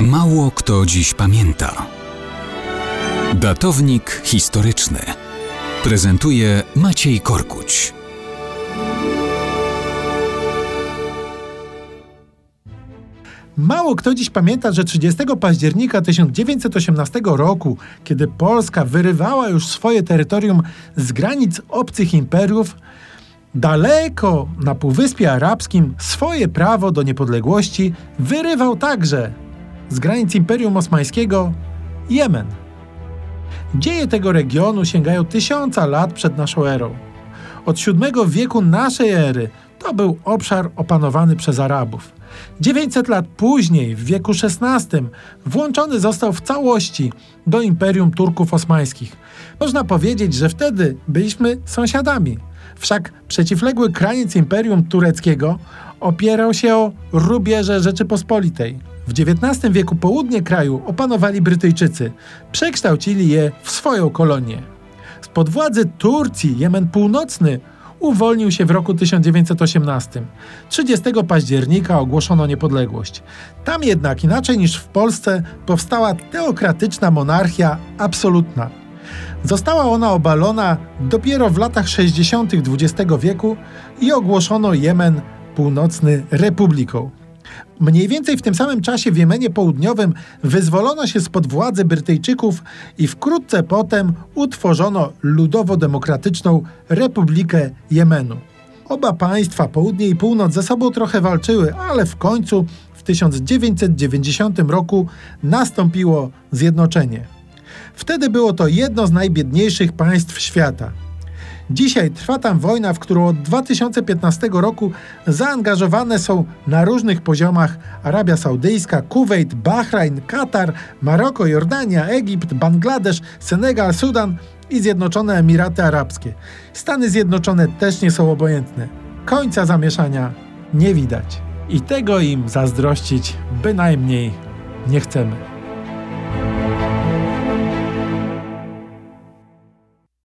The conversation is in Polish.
Mało kto dziś pamięta. Datownik historyczny prezentuje Maciej Korkuć. Mało kto dziś pamięta, że 30 października 1918 roku, kiedy Polska wyrywała już swoje terytorium z granic obcych imperiów, daleko na Półwyspie Arabskim swoje prawo do niepodległości wyrywał także z granic Imperium Osmańskiego Jemen. Dzieje tego regionu sięgają tysiąca lat przed naszą erą. Od VII wieku naszej ery to był obszar opanowany przez Arabów. 900 lat później, w wieku XVI, włączony został w całości do Imperium Turków Osmańskich. Można powiedzieć, że wtedy byliśmy sąsiadami. Wszak przeciwległy kraniec Imperium Tureckiego opierał się o rubieże Rzeczypospolitej. W XIX wieku południe kraju opanowali Brytyjczycy. Przekształcili je w swoją kolonię. Spod władzy Turcji Jemen Północny uwolnił się w roku 1918. 30 października ogłoszono niepodległość. Tam jednak, inaczej niż w Polsce, powstała teokratyczna monarchia absolutna. Została ona obalona dopiero w latach 60. XX wieku i ogłoszono Jemen Północny republiką. Mniej więcej w tym samym czasie w Jemenie Południowym wyzwolono się spod władzy Brytyjczyków i wkrótce potem utworzono Ludowo-Demokratyczną Republikę Jemenu. Oba państwa, południe i północ, ze sobą trochę walczyły, ale w końcu w 1990 roku nastąpiło zjednoczenie. Wtedy było to jedno z najbiedniejszych państw świata. Dzisiaj trwa tam wojna, w którą od 2015 roku zaangażowane są na różnych poziomach Arabia Saudyjska, Kuwejt, Bahrajn, Katar, Maroko, Jordania, Egipt, Bangladesz, Senegal, Sudan i Zjednoczone Emiraty Arabskie. Stany Zjednoczone też nie są obojętne. Końca zamieszania nie widać. I tego im zazdrościć bynajmniej nie chcemy.